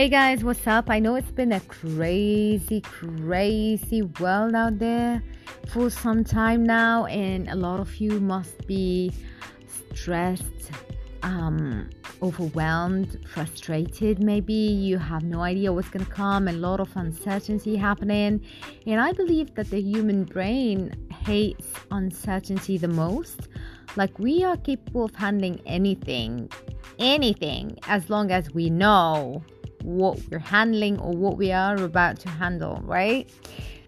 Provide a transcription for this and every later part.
Hey guys, what's up? I know it's been a crazy, crazy world out there for some time now, and a lot of you must be stressed, um, overwhelmed, frustrated. Maybe you have no idea what's to come, a lot of uncertainty happening. And I believe that the human brain hates uncertainty the most. Like, we are capable of handling anything, anything, as long as we know what we're handling or what we are about to handle, right?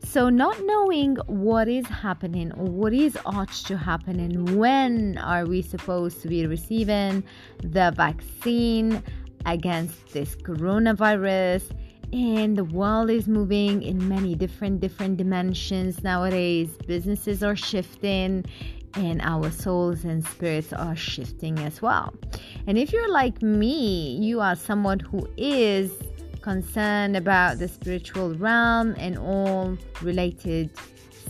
So, not knowing what is happening or what is ought to happen and when are we supposed to be receiving the vaccine against this coronavirus and the world is moving in many different different dimensions nowadays businesses are shifting and our souls and spirits are shifting as well. And if you're like me, you are someone who is concerned about the spiritual realm and all related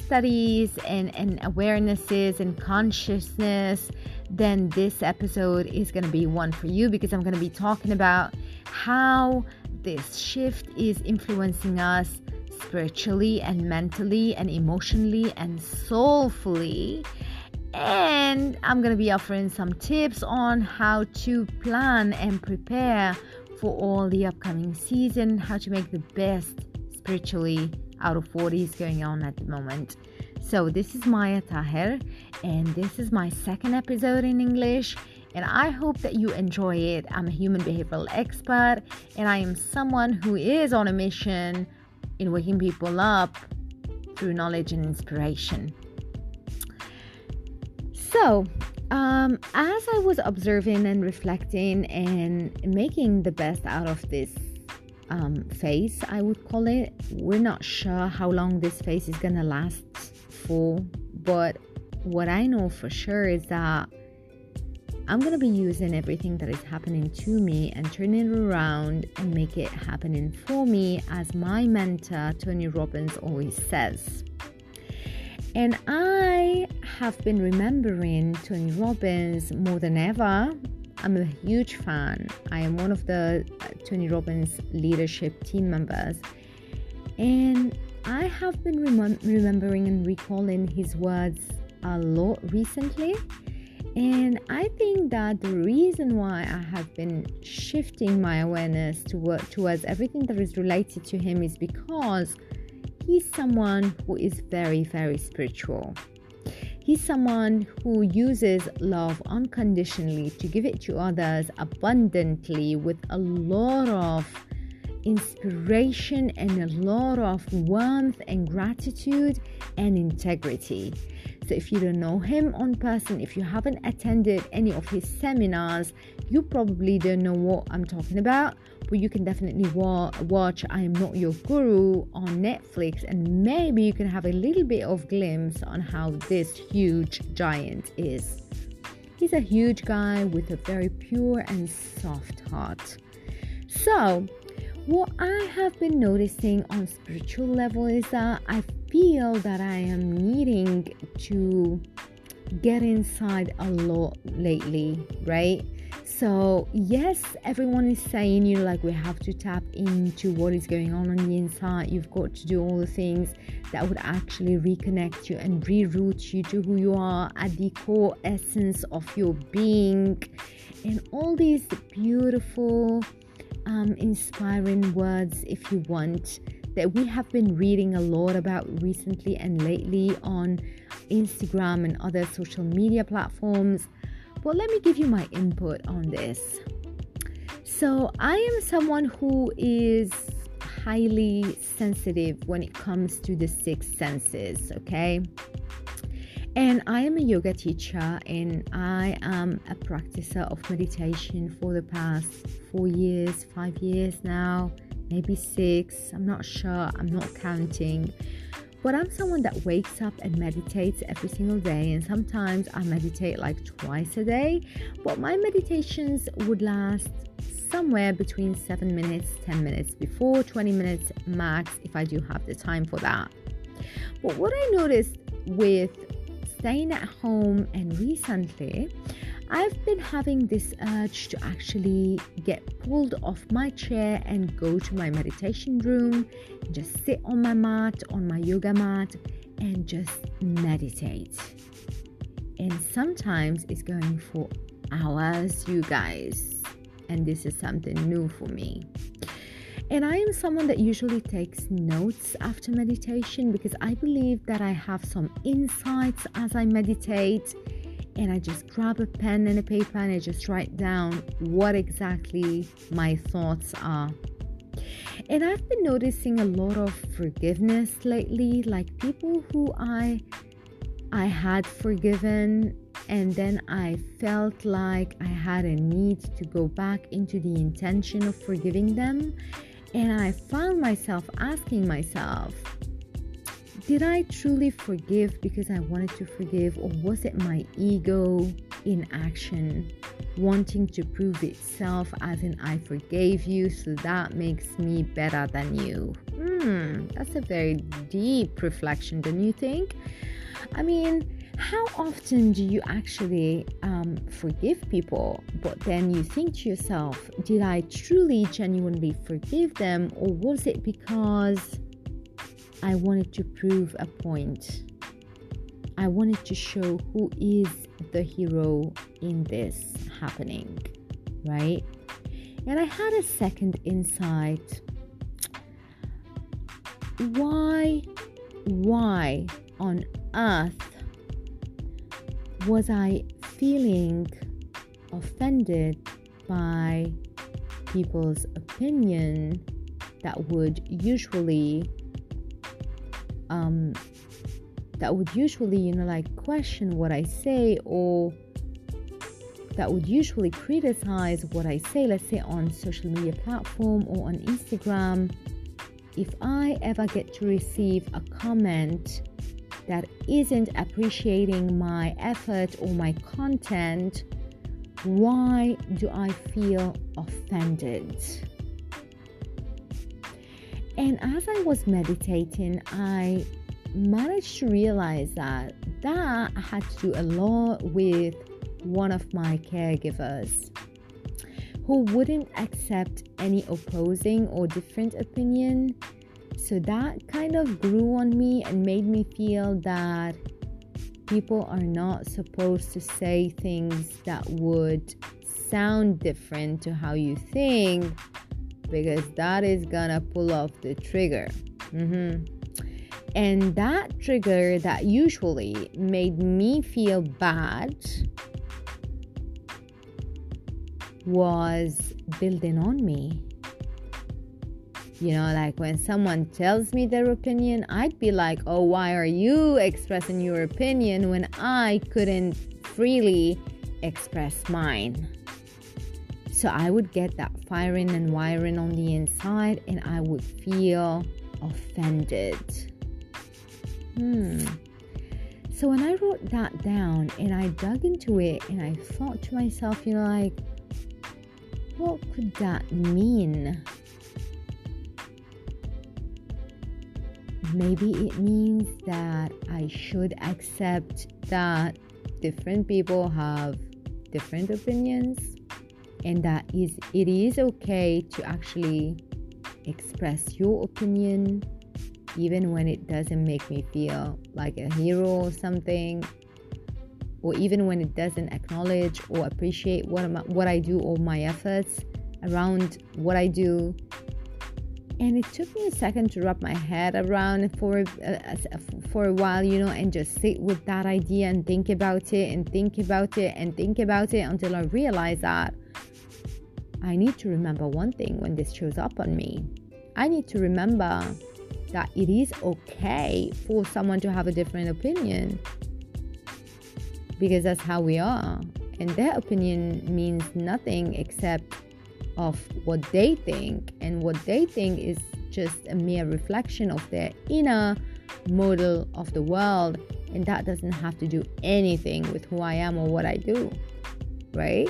studies and, and awarenesses and consciousness, then this episode is going to be one for you because I'm going to be talking about how this shift is influencing us spiritually and mentally and emotionally and soulfully and I'm to be offering some tips on how to plan and prepare for all the upcoming season, how to make the best spiritually out of what is going on at the moment. So, this is Maya Taher, and this is my second episode in English. And I hope that you enjoy it. I'm a human behavioral expert, and I am someone who is on a mission in waking people up through knowledge and inspiration. So, um, as I was observing and reflecting and making the best out of this um, phase, I would call it, we're not sure how long this phase is gonna last for, but what I know for sure is that I'm gonna be using everything that is happening to me and turning it around and make it happening for me, as my mentor Tony Robbins always says. And I have been remembering Tony Robbins more than ever. I'm a huge fan. I am one of the uh, Tony Robbins leadership team members. And I have been rem- remembering and recalling his words a lot recently. And I think that the reason why I have been shifting my awareness toward, towards everything that is related to him is because he's someone who is very, very spiritual. He's someone who uses love unconditionally to give it to others abundantly with a lot of inspiration and a lot of warmth and gratitude and integrity. So, if you don't know him on person, if you haven't attended any of his seminars, you probably don't know what I'm talking about. But you can definitely wa- watch I Am Not Your Guru on Netflix, and maybe you can have a little bit of glimpse on how this huge giant is. He's a huge guy with a very pure and soft heart. So, what I have been noticing on spiritual level is that I feel that I am needing to get inside a lot lately, right? So, yes, everyone is saying you know, like we have to tap into what is going on on the inside. You've got to do all the things that would actually reconnect you and reroute you to who you are at the core essence of your being, and all these beautiful um, inspiring words, if you want, that we have been reading a lot about recently and lately on Instagram and other social media platforms. But let me give you my input on this. So, I am someone who is highly sensitive when it comes to the six senses, okay? And I am a yoga teacher and I am a practicer of meditation for the past four years, five years now, maybe six. I'm not sure, I'm not counting. But I'm someone that wakes up and meditates every single day, and sometimes I meditate like twice a day. But my meditations would last somewhere between 7 minutes, 10 minutes, before 20 minutes max if I do have the time for that. But what I noticed with staying at home and recently I've been having this urge to actually get pulled off my chair and go to my meditation room, just sit on my mat, on my yoga mat, and just meditate. And sometimes it's going for hours, you guys. And this is something new for me. And I am someone that usually takes notes after meditation because I believe that I have some insights as I meditate. And I just grab a pen and a paper and I just write down what exactly my thoughts are. And I've been noticing a lot of forgiveness lately, like people who I I had forgiven and then I felt like I had a need to go back into the intention of forgiving them and I found myself asking myself, did I truly forgive because I wanted to forgive, or was it my ego in action wanting to prove itself as in I forgave you, so that makes me better than you? Hmm, that's a very deep reflection, don't you think? I mean, how often do you actually um, forgive people, but then you think to yourself, did I truly, genuinely forgive them, or was it because I wanted to prove a point? I wanted to show who is the hero in this happening, right? And I had a second insight. Why, why on earth was I feeling offended by people's opinion that would usually um, that would usually you know like question what I say or that would usually criticize what I say let's say on social media platform or on Instagram if I ever get to receive a comment that isn't appreciating my effort or my content, why do I feel offended? And as I was meditating, I managed to realize that that had to do a lot with one of my caregivers who wouldn't accept any opposing or different opinion. So that kind of grew on me and made me feel that people are not supposed to say things that would sound different to how you think because that is gonna pull off the trigger. Mm-hmm. And that trigger that usually made me feel bad was building on me you know, like when someone tells me their opinion, I'd be like, oh, why are you expressing your opinion when I couldn't freely express mine? So I would get that firing and wiring on the inside and I would feel offended. Hmm. So when I wrote that down and I dug into it and I thought to myself, you know, like, what could that mean? maybe it means that I should accept that different people have different opinions and that is it is okay to actually express your opinion even when it doesn't make me feel like a hero or something or even when it doesn't acknowledge or appreciate what, what I do or my efforts around what I do. And it took me a second to wrap my head around for uh, for a while you know and just sit with that idea and think about it and think about it and think about it until i realized that i need to remember one thing when this shows up on me. I need to remember that it is okay for someone to have a different opinion. Because that's how we are. And their opinion means nothing except of what they think, and what they think is just a mere reflection of their inner model of the world, and that doesn't have to do anything with who I am or what I do, right?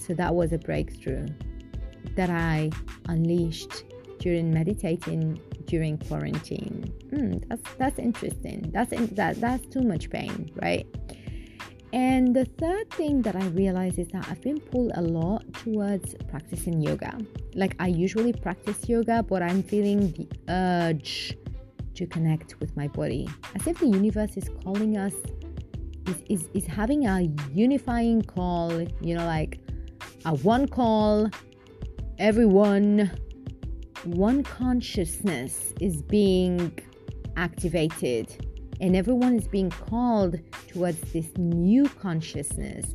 So that was a breakthrough that I unleashed during meditating during quarantine. Mm, that's that's interesting. That's in, that that's too much pain, right? And the third thing that I realized is that I've been pulled a lot towards practicing yoga. Like I usually practice yoga, but I'm feeling the urge to connect with my body. As if the universe is calling us, is, is, is having a unifying call, you know, like a one call, everyone, one consciousness is being activated and everyone is being called towards this new consciousness,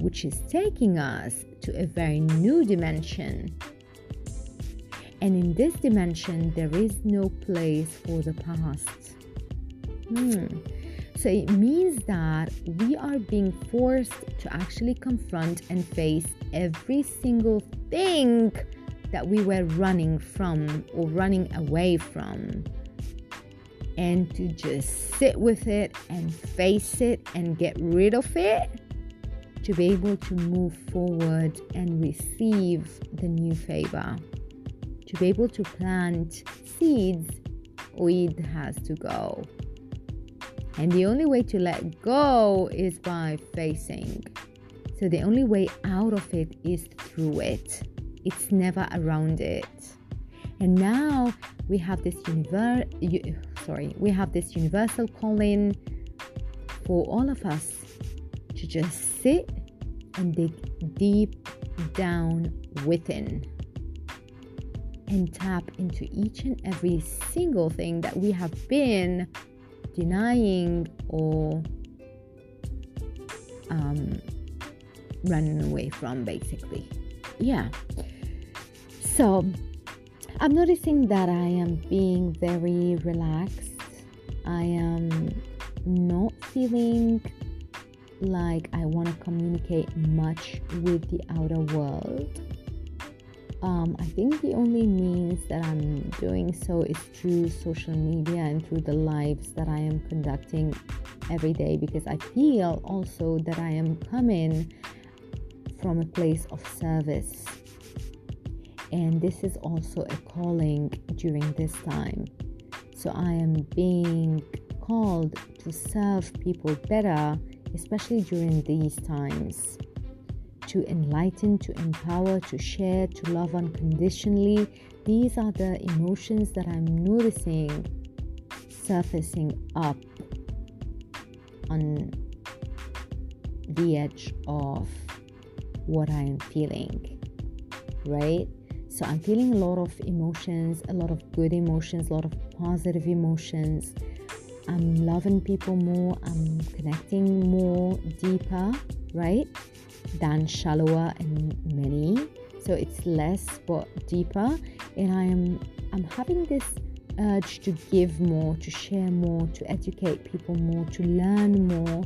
which is taking us to a very new dimension. And in this dimension, there is no place for the past. Hmm. So it means that we are being forced to actually confront and face every single thing that we were running from or running away from and to just sit with it and face it and get rid of it to be able to move forward and receive the new favor. To be able to plant seeds, weed has to go. And the only way to let go is by facing. So the only way out of it is through it. It's never around it. And now we have this universe sorry, we have this universal calling for all of us to just sit and dig deep down within and tap into each and every single thing that we have been denying or um, running away from, basically. Yeah. So, I'm noticing that I am being very relaxed. I am not feeling like I want to communicate much with the outer world. Um, I think the only means that I'm doing so is through social media and through the lives that I am conducting every day because I feel also that I am coming from a place of service and this is also a calling during this time. So I am being called to serve people better, especially during these times. To enlighten, to empower, to share, to love unconditionally. These are the emotions that I'm noticing surfacing up on the edge of what I am feeling, right? So I'm feeling a lot of emotions, a lot of good emotions, a lot of positive emotions. I'm loving people more, I'm connecting more deeper, right? Than shallower and many. So it's less but deeper. And I am I'm having this urge to give more, to share more, to educate people more, to learn more,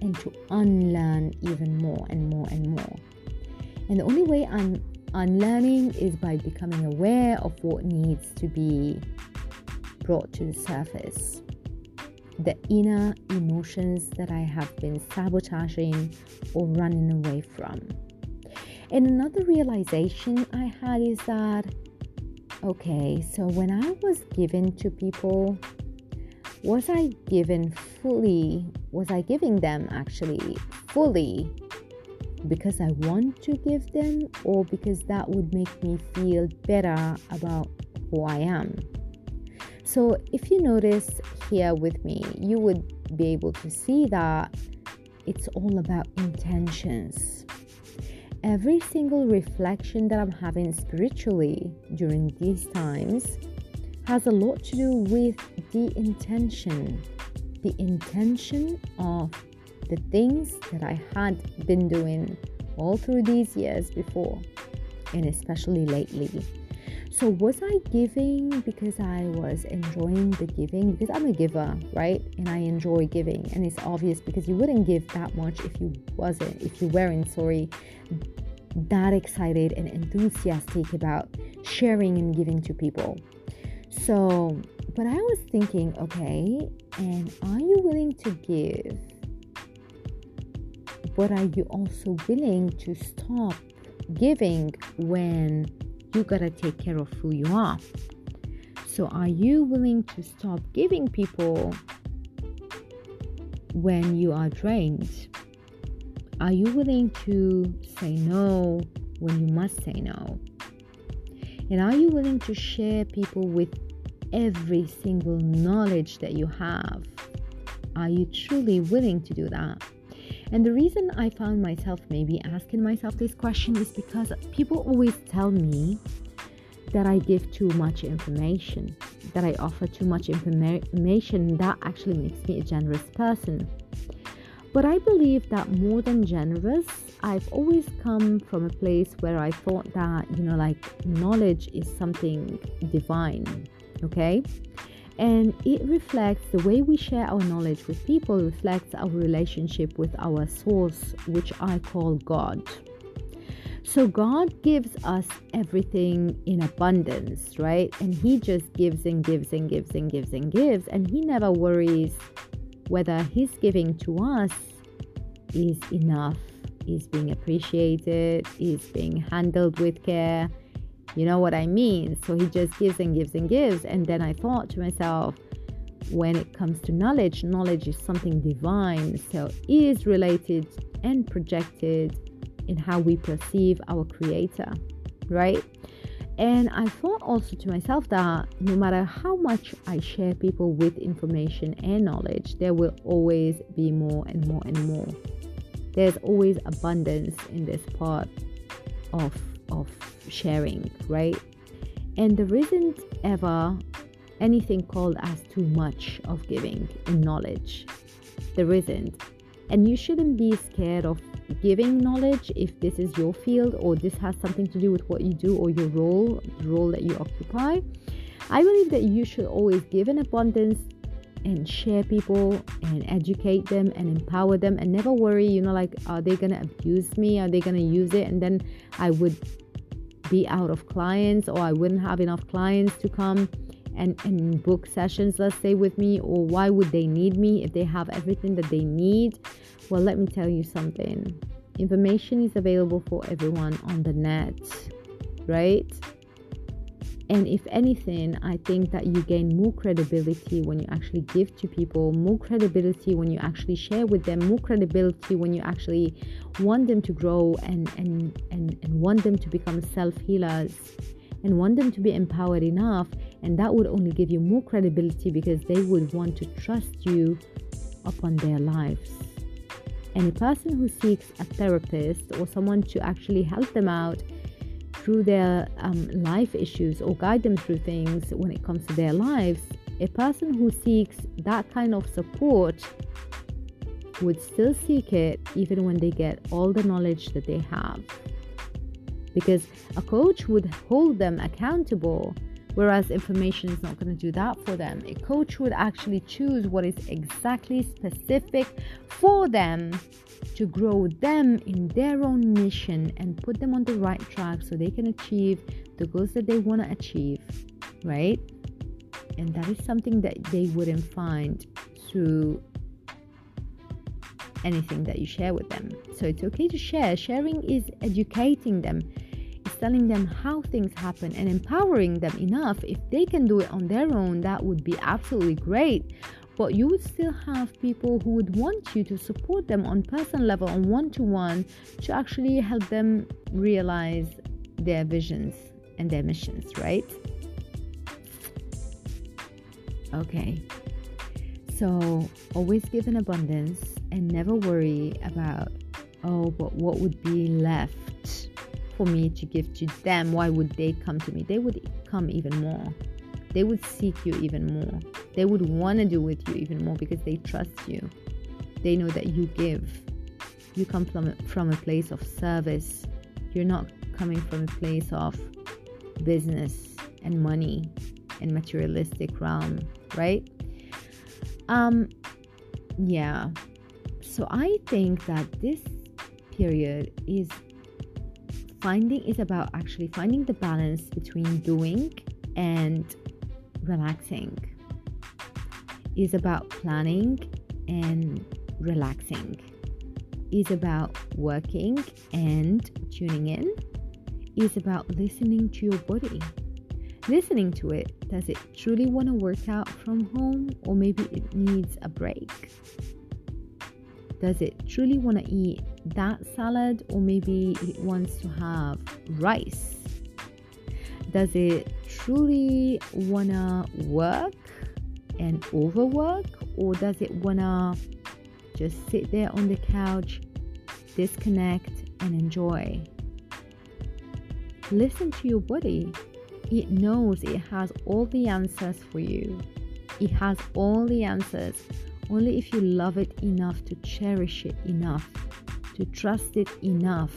and to unlearn even more and more and more. And the only way I'm Unlearning is by becoming aware of what needs to be brought to the surface. The inner emotions that I have been sabotaging or running away from. And another realization I had is that, okay, so when I was given to people, was I given fully? Was I giving them actually fully because I want to give them or because that would make me feel better about who I am. So, if you notice here with me, you would be able to see that it's all about intentions. Every single reflection that I'm having spiritually during these times has a lot to do with the intention. The intention of the things that I had been doing all through these years before, and especially lately. So, was I giving because I was enjoying the giving? Because I'm a giver, right? And I enjoy giving. And it's obvious because you wouldn't give that much if you wasn't, if you weren't, sorry, that excited and enthusiastic about sharing and giving to people. So, but I was thinking, okay, and are you willing to give but are you also willing to stop giving when you gotta take care of who you are? So, are you willing to stop giving people when you are drained? Are you willing to say no when you must say no? And are you willing to share people with every single knowledge that you have? Are you truly willing to do that? And the reason I found myself maybe asking myself this question is because people always tell me that I give too much information, that I offer too much information. That actually makes me a generous person. But I believe that more than generous, I've always come from a place where I thought that, you know, like knowledge is something divine, okay? And it reflects the way we share our knowledge with people, reflects our relationship with our source, which I call God. So God gives us everything in abundance, right? And He just gives and gives and gives and gives and gives. And He never worries whether His giving to us is enough, is being appreciated, is being handled with care. You know what I mean? So He just gives and gives and gives. And then I thought to myself, when it comes to knowledge, knowledge is something divine. So is related and projected in how we perceive our creator, right? And I thought also to myself that no matter how much I share people with information and knowledge, there will always be more and more and more. There's always abundance in this part of of sharing, right? And there isn't ever anything called as too much of giving in knowledge. There isn't. And you shouldn't be scared of giving knowledge if this is your field or this has something to do with what you do or your role, the role that you occupy. I believe that you should always give in abundance and share people and educate them and empower them and never worry, you know, like, are they going to abuse me? Are they going to use it? And then I would be out of clients or I wouldn't have enough clients to come and, and book sessions, let's say, with me, or why would they need me if they have everything that they need? Well, let me tell you something. Information is available for everyone on the net, right? And if anything, I think that you gain more credibility when you actually give to people, more credibility when you actually share with them, more credibility when you actually want them to grow and, and, and, and want them to become self healers and want them to be empowered enough. And that would only give you more credibility because they would want to trust you upon their lives. And a person who seeks a therapist or someone to actually help them out through their um, life issues or guide them through things when it comes to their lives, a person who seeks that kind of support would still seek it even when they get all the knowledge that they have. Because a coach would hold them accountable whereas information is not going to do that for them. A coach would actually choose what is exactly specific for them to grow them in their own mission and put them on the right track so they can achieve the goals that they want to achieve right and that is something that they wouldn't find through anything that you share with them. So it's okay to share. Sharing is educating them it's telling them how things happen and empowering them enough. If they can do it on their own, that would be absolutely great. But you would still have people who would want you to support them on personal level, on one to one, to actually help them realize their visions and their missions, right? Okay. So always give in abundance and never worry about, oh, but what would be left for me to give to them, why would they come to me? They would come even more. They would seek you even more. They would want to do with you even more because they trust you. They know that you give. You come from from a place of service. You're not coming from a place of business and money and materialistic realm, right? Um yeah. So I think that this period is finding is about actually finding the balance between doing and relaxing is about planning and relaxing is about working and tuning in is about listening to your body listening to it does it truly want to work out from home or maybe it needs a break does it truly want to eat that salad or maybe it wants to have rice? Does it truly wanna work and overwork or does it wanna just sit there on the couch, disconnect and enjoy? Listen to your body. It knows it has all the answers for you. It has all the answers only if you love it enough to cherish it enough, to trust it enough,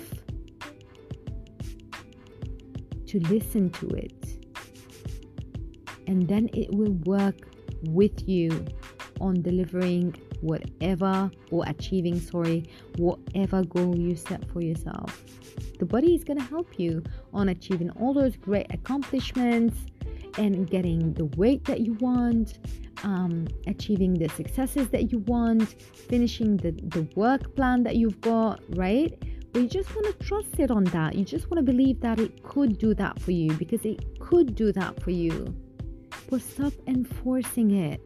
to listen to it. And then it will work with you on delivering whatever or achieving, sorry, whatever goal you set for yourself. The body is going to help you on achieving all those great accomplishments and getting the weight that you want, um, achieving the successes that you want, finishing the, the work plan that you've got, right? But you just want to trust it on that. You just want to believe that it could do that for you because it could do that for you. But stop enforcing it,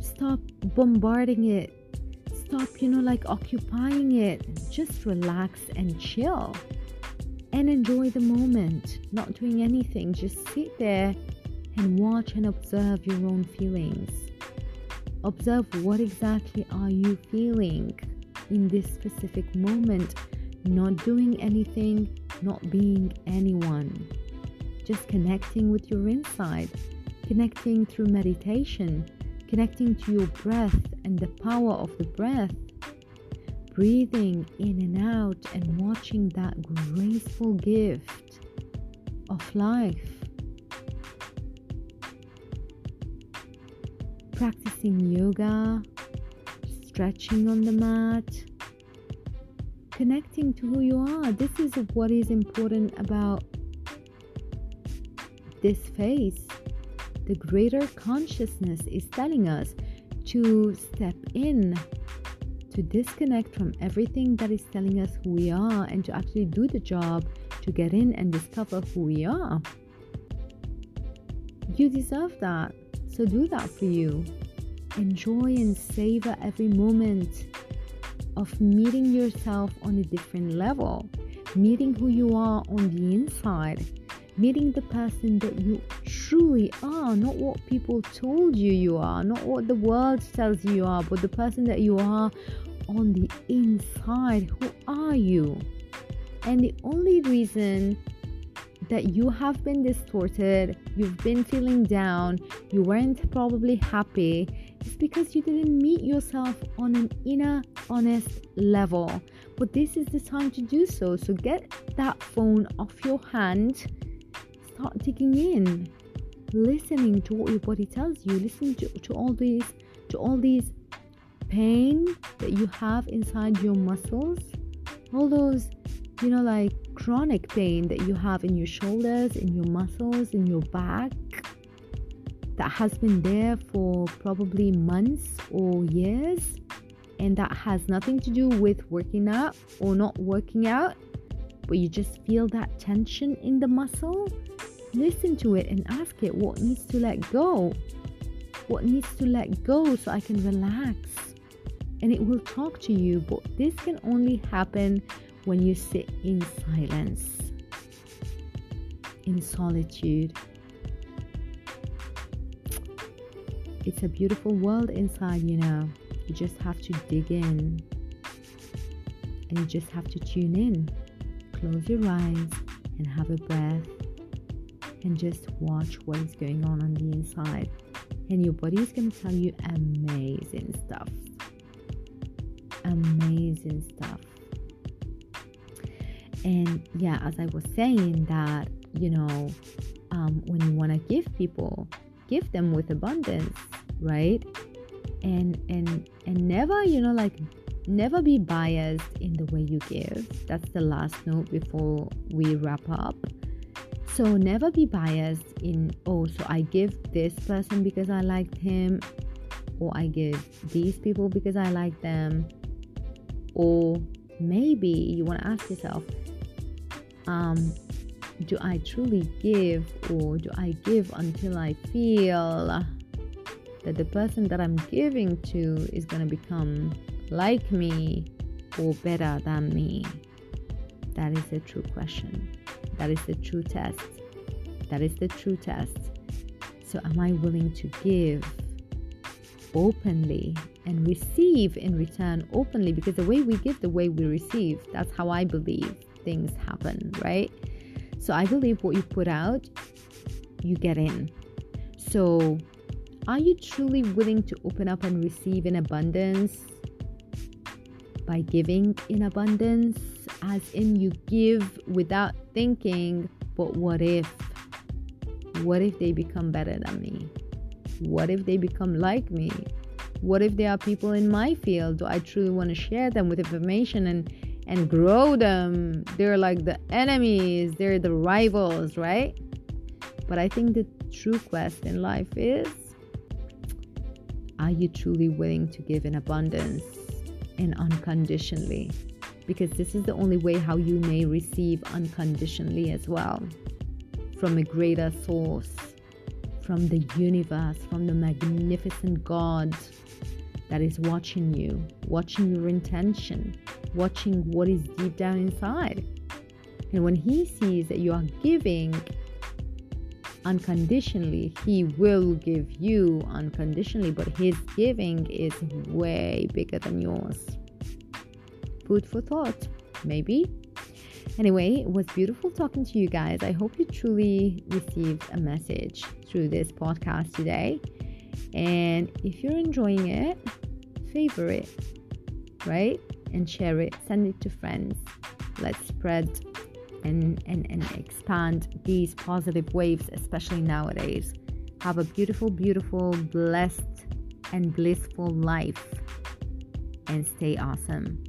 stop bombarding it, stop, you know, like occupying it. Just relax and chill and enjoy the moment, not doing anything. Just sit there and watch and observe your own feelings. Observe what exactly are you feeling in this specific moment, not doing anything, not being anyone. Just connecting with your inside, connecting through meditation, connecting to your breath and the power of the breath. Breathing in and out and watching that graceful gift of life practicing yoga, stretching on the mat, connecting to who you are. This is what is important about this phase. The greater consciousness is telling us to step in, to disconnect from everything that is telling us who we are, and to actually do the job to get in and discover who we are. You deserve that. So do that for you. Enjoy and savor every moment of meeting yourself on a different level, meeting who you are on the inside, meeting the person that you truly are, not what people told you you are, not what the world tells you you are, but the person that you are on the inside. Who are you? And the only reason that you have been distorted, you've been feeling down, you weren't probably happy, is because you didn't meet yourself on an inner, honest level. But this is the time to do so. So get that phone off your hand, start digging in, listening to what your body tells you, listening to, to all these to all these pain that you have inside your muscles, all those you know, like chronic pain that you have in your shoulders, in your muscles, in your back, that has been there for probably months or years, and that has nothing to do with working out or not working out, but you just feel that tension in the muscle, listen to it and ask it what needs to let go. What needs to let go so I can relax? And it will talk to you, but this can only happen when you sit in silence, in solitude. It's a beautiful world inside, you know. You just have to dig in and you just have to tune in. Close your eyes and have a breath and just watch what is going on on the inside. And your body is going to tell you amazing stuff. Amazing stuff and yeah as i was saying that you know um, when you want to give people give them with abundance right? And and and never you know like never be biased in the way you give. That's the last note before we wrap up. So never be biased in oh so i give this person because i liked him or i give these people because i like them or maybe you want to ask yourself um, do I truly give or do I give until I feel that the person that I'm giving to is going to become like me or better than me? That is the true question. That is the true test. That is the true test. So, am I willing to give openly and receive in return openly? Because the way we give, the way we receive, that's how I believe things happen, right? So, I believe what you put out, you get in. So, are you truly willing to open up and receive in abundance by giving in abundance? As in, you give without thinking, but what if? What if they become better than me? What if they become like me? What if there are people in my field? Do I truly want to share them with information and and grow them? They're like the enemies, they're the rivals, right? But I think the true quest in life is are you truly willing to give in abundance and unconditionally? Because this is the only way how you may receive unconditionally as well from a greater source, from the universe, from the magnificent God that is watching you, watching your intention, watching what is deep down inside. And when He sees that you are giving unconditionally, He will give you unconditionally, but His giving is way bigger than yours. Food for thought, maybe. Anyway, it was beautiful talking to you guys. I hope you truly received a message through this podcast today. And if you're enjoying it, favor it, right? And share it, send it to friends. Let's spread and, and, and expand these positive waves, especially nowadays. Have a beautiful, beautiful, blessed, and blissful life. And stay awesome.